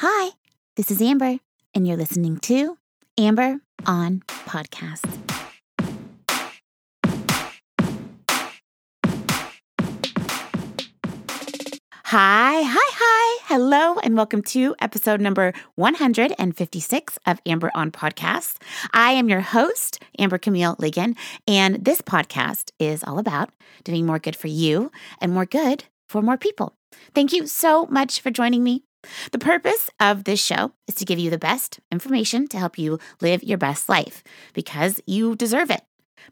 Hi, this is Amber, and you're listening to Amber on Podcast. Hi, hi, hi. Hello, and welcome to episode number 156 of Amber on Podcast. I am your host, Amber Camille Ligon, and this podcast is all about doing more good for you and more good for more people. Thank you so much for joining me. The purpose of this show is to give you the best information to help you live your best life because you deserve it.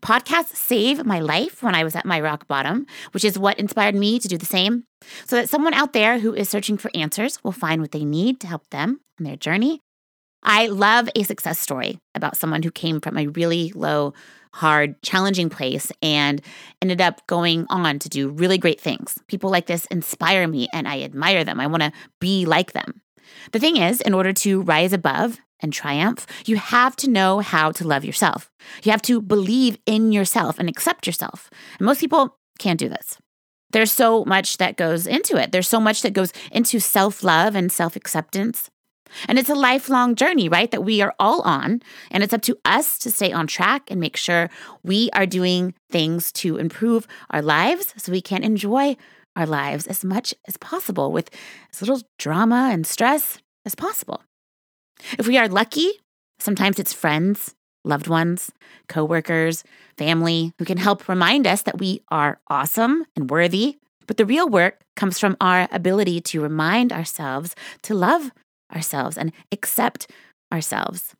Podcasts save my life when I was at my rock bottom, which is what inspired me to do the same, so that someone out there who is searching for answers will find what they need to help them on their journey. I love a success story about someone who came from a really low, hard, challenging place and ended up going on to do really great things. People like this inspire me and I admire them. I want to be like them. The thing is, in order to rise above and triumph, you have to know how to love yourself. You have to believe in yourself and accept yourself. And most people can't do this. There's so much that goes into it. There's so much that goes into self love and self acceptance. And it's a lifelong journey, right? That we are all on. And it's up to us to stay on track and make sure we are doing things to improve our lives so we can enjoy our lives as much as possible with as little drama and stress as possible. If we are lucky, sometimes it's friends, loved ones, coworkers, family who can help remind us that we are awesome and worthy. But the real work comes from our ability to remind ourselves to love ourselves and accept ourselves.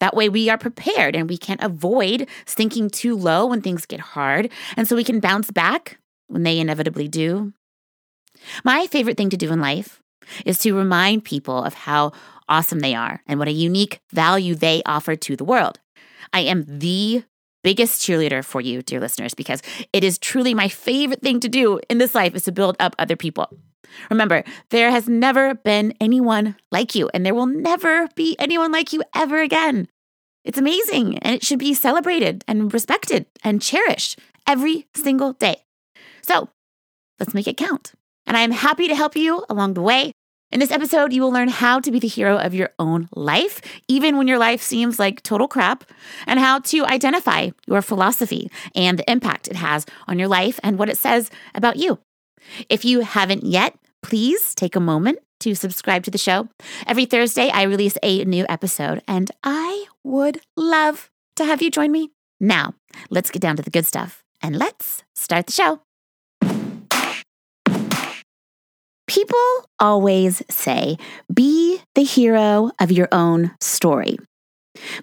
That way, we are prepared and we can't avoid sinking too low when things get hard. And so we can bounce back when they inevitably do. My favorite thing to do in life is to remind people of how awesome they are and what a unique value they offer to the world. I am the biggest cheerleader for you, dear listeners, because it is truly my favorite thing to do in this life is to build up other people. Remember, there has never been anyone like you, and there will never be anyone like you ever again. It's amazing, and it should be celebrated and respected and cherished every single day. So let's make it count. And I am happy to help you along the way. In this episode, you will learn how to be the hero of your own life, even when your life seems like total crap, and how to identify your philosophy and the impact it has on your life and what it says about you. If you haven't yet, please take a moment to subscribe to the show. Every Thursday, I release a new episode, and I would love to have you join me. Now, let's get down to the good stuff and let's start the show. People always say, be the hero of your own story.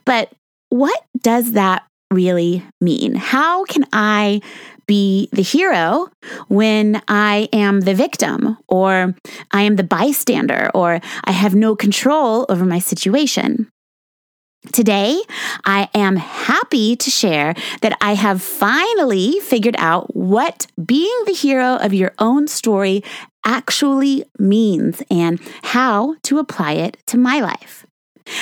But what does that really mean? How can I be the hero when I am the victim or I am the bystander or I have no control over my situation? Today, I am happy to share that I have finally figured out what being the hero of your own story actually means and how to apply it to my life.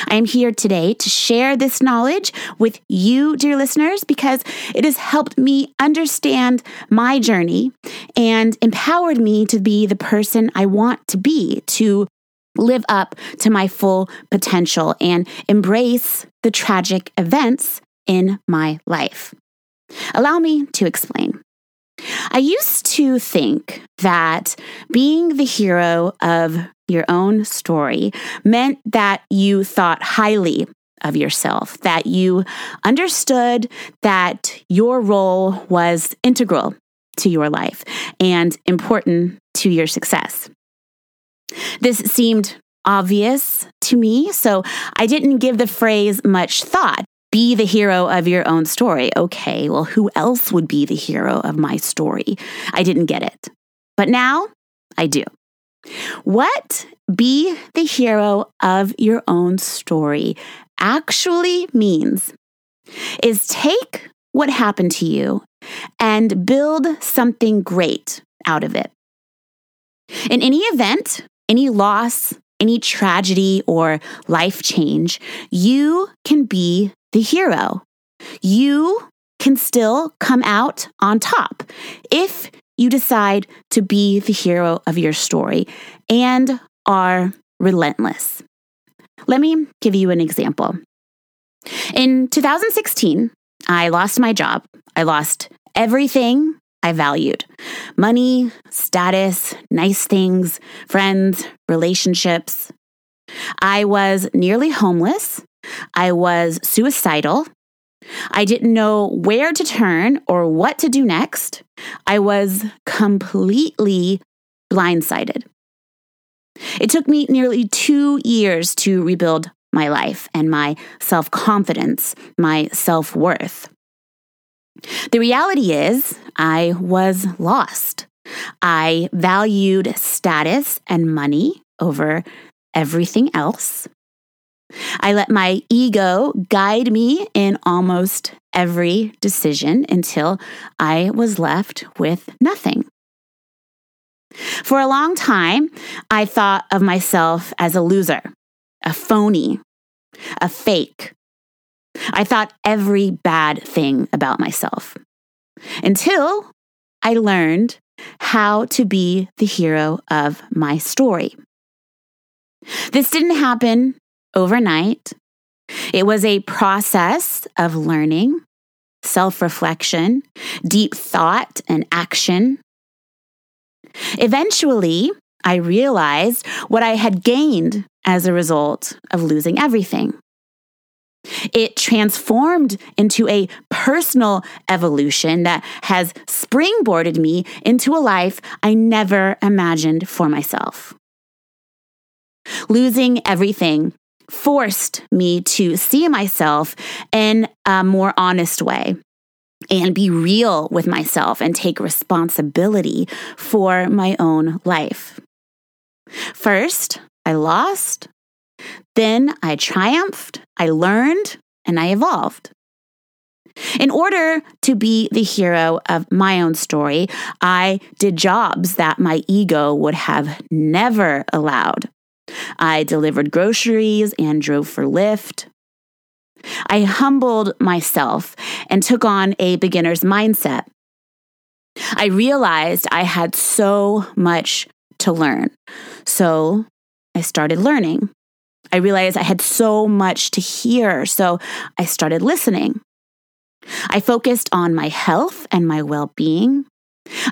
I am here today to share this knowledge with you, dear listeners, because it has helped me understand my journey and empowered me to be the person I want to be, to live up to my full potential and embrace the tragic events in my life. Allow me to explain. I used to think that being the hero of your own story meant that you thought highly of yourself, that you understood that your role was integral to your life and important to your success. This seemed obvious to me, so I didn't give the phrase much thought. Be the hero of your own story. Okay, well, who else would be the hero of my story? I didn't get it. But now I do. What be the hero of your own story actually means is take what happened to you and build something great out of it. In any event, any loss, any tragedy or life change, you can be the hero. You can still come out on top if you decide to be the hero of your story and are relentless. Let me give you an example. In 2016, I lost my job. I lost everything I valued money, status, nice things, friends, relationships. I was nearly homeless. I was suicidal. I didn't know where to turn or what to do next. I was completely blindsided. It took me nearly two years to rebuild my life and my self confidence, my self worth. The reality is, I was lost. I valued status and money over everything else. I let my ego guide me in almost every decision until I was left with nothing. For a long time, I thought of myself as a loser, a phony, a fake. I thought every bad thing about myself until I learned how to be the hero of my story. This didn't happen overnight. It was a process of learning, self reflection, deep thought, and action. Eventually, I realized what I had gained as a result of losing everything. It transformed into a personal evolution that has springboarded me into a life I never imagined for myself. Losing everything forced me to see myself in a more honest way and be real with myself and take responsibility for my own life. First, I lost. Then I triumphed, I learned, and I evolved. In order to be the hero of my own story, I did jobs that my ego would have never allowed. I delivered groceries and drove for Lyft. I humbled myself and took on a beginner's mindset. I realized I had so much to learn. So I started learning. I realized I had so much to hear. So I started listening. I focused on my health and my well being.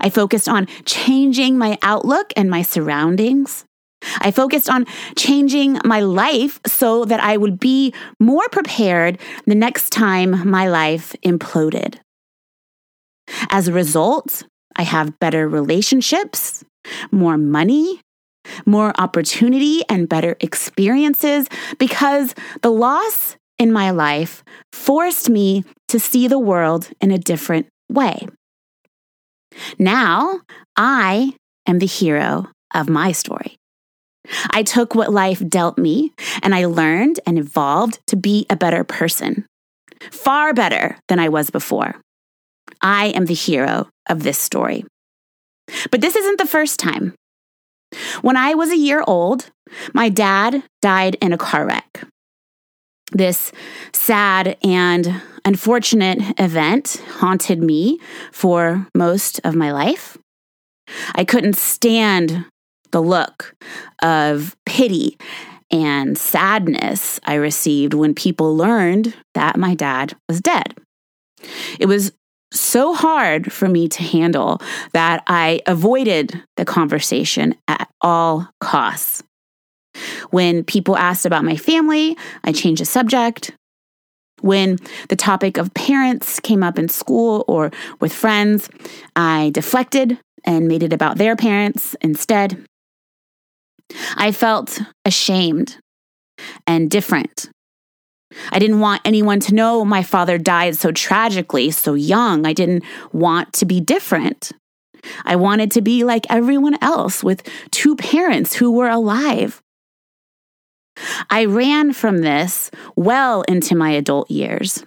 I focused on changing my outlook and my surroundings. I focused on changing my life so that I would be more prepared the next time my life imploded. As a result, I have better relationships, more money, more opportunity, and better experiences because the loss in my life forced me to see the world in a different way. Now I am the hero of my story. I took what life dealt me and I learned and evolved to be a better person, far better than I was before. I am the hero of this story. But this isn't the first time. When I was a year old, my dad died in a car wreck. This sad and unfortunate event haunted me for most of my life. I couldn't stand the look of pity and sadness I received when people learned that my dad was dead. It was so hard for me to handle that I avoided the conversation at all costs. When people asked about my family, I changed the subject. When the topic of parents came up in school or with friends, I deflected and made it about their parents instead. I felt ashamed and different. I didn't want anyone to know my father died so tragically, so young. I didn't want to be different. I wanted to be like everyone else with two parents who were alive. I ran from this well into my adult years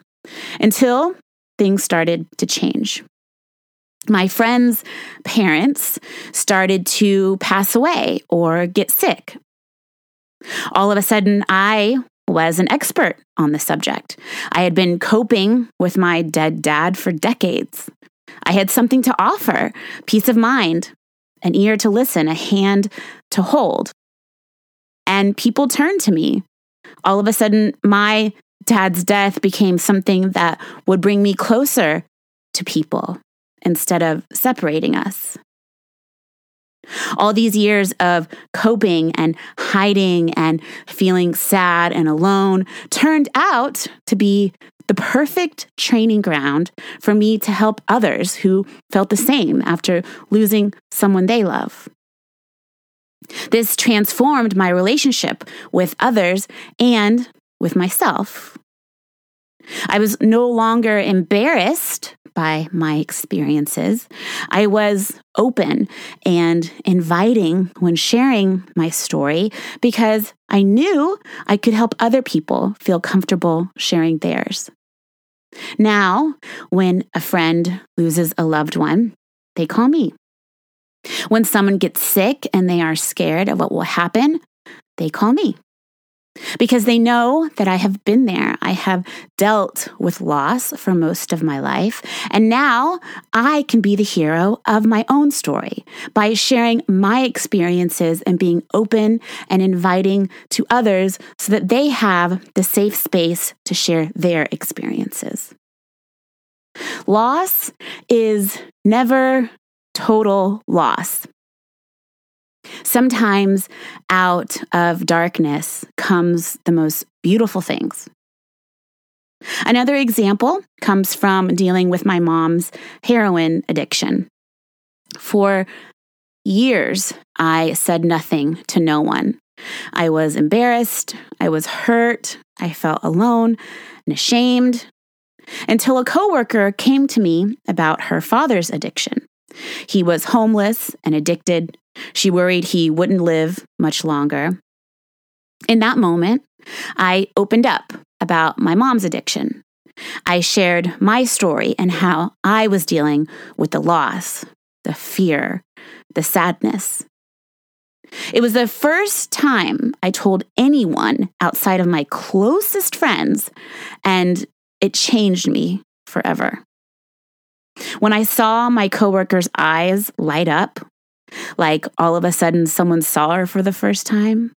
until things started to change my friends' parents started to pass away or get sick. All of a sudden, I was an expert on the subject. I had been coping with my dead dad for decades. I had something to offer peace of mind, an ear to listen, a hand to hold. and people turned to me. All of a sudden, my dad's death became something that would bring me closer to people instead of separating us. All these years of coping and hiding and feeling sad and alone turned out to be the perfect training ground for me to help others who felt the same after losing someone they love. This transformed my relationship with others and with myself. I was no longer embarrassed by my experiences. I was open and inviting when sharing my story because I knew I could help other people feel comfortable sharing theirs. Now, when a friend loses a loved one, they call me. When someone gets sick and they are scared of what will happen, they call me because they know that I have been there. I have dealt with loss for most of my life. And now I can be the hero of my own story by sharing my experiences and being open and inviting to others so that they have the safe space to share their experiences. Loss is never total loss. Sometimes out of darkness comes the most beautiful things. Another example comes from dealing with my mom's heroin addiction. For years, I said nothing to no one. I was embarrassed, I was hurt, I felt alone and ashamed until a coworker came to me about her father's addiction. He was homeless and addicted she worried he wouldn't live much longer. In that moment, I opened up about my mom's addiction. I shared my story and how I was dealing with the loss, the fear, the sadness. It was the first time I told anyone outside of my closest friends, and it changed me forever. When I saw my coworker's eyes light up like all of a sudden someone saw her for the first time,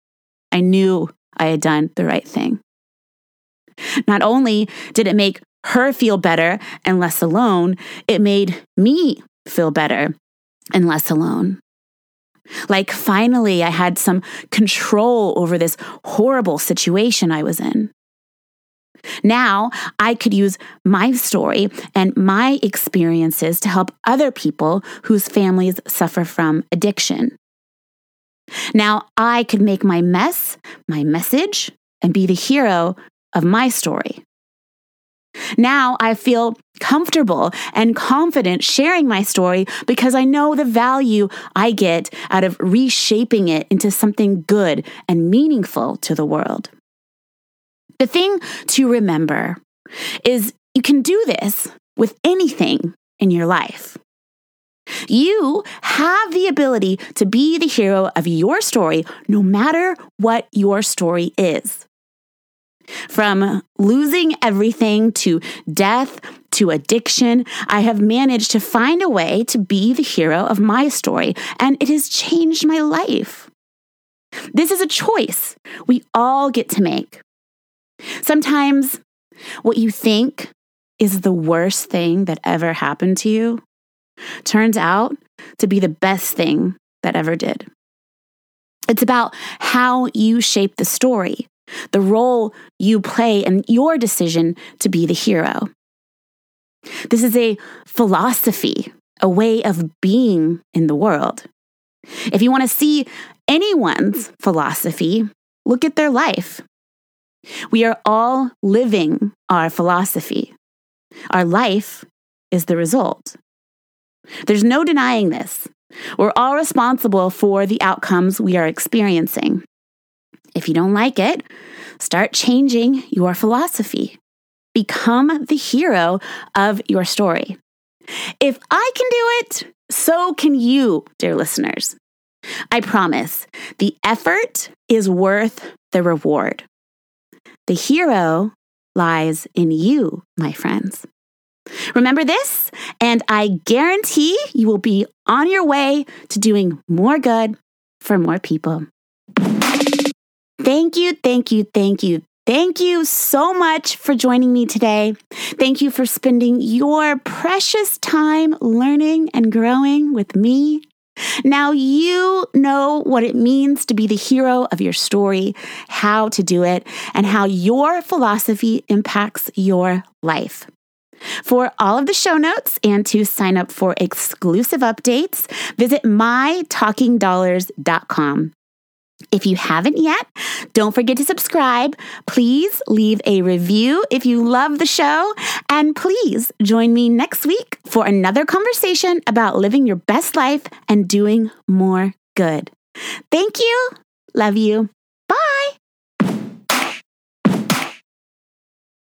I knew I had done the right thing. Not only did it make her feel better and less alone, it made me feel better and less alone. Like finally, I had some control over this horrible situation I was in. Now I could use my story and my experiences to help other people whose families suffer from addiction. Now I could make my mess my message and be the hero of my story. Now I feel comfortable and confident sharing my story because I know the value I get out of reshaping it into something good and meaningful to the world. The thing to remember is you can do this with anything in your life. You have the ability to be the hero of your story, no matter what your story is. From losing everything to death to addiction, I have managed to find a way to be the hero of my story, and it has changed my life. This is a choice we all get to make. Sometimes what you think is the worst thing that ever happened to you turns out to be the best thing that ever did. It's about how you shape the story, the role you play, and your decision to be the hero. This is a philosophy, a way of being in the world. If you want to see anyone's philosophy, look at their life. We are all living our philosophy. Our life is the result. There's no denying this. We're all responsible for the outcomes we are experiencing. If you don't like it, start changing your philosophy. Become the hero of your story. If I can do it, so can you, dear listeners. I promise the effort is worth the reward. The hero lies in you, my friends. Remember this, and I guarantee you will be on your way to doing more good for more people. Thank you, thank you, thank you. Thank you so much for joining me today. Thank you for spending your precious time learning and growing with me. Now you know what it means to be the hero of your story, how to do it, and how your philosophy impacts your life. For all of the show notes and to sign up for exclusive updates, visit mytalkingdollars.com. If you haven't yet, don't forget to subscribe. Please leave a review if you love the show. And please join me next week for another conversation about living your best life and doing more good. Thank you. Love you.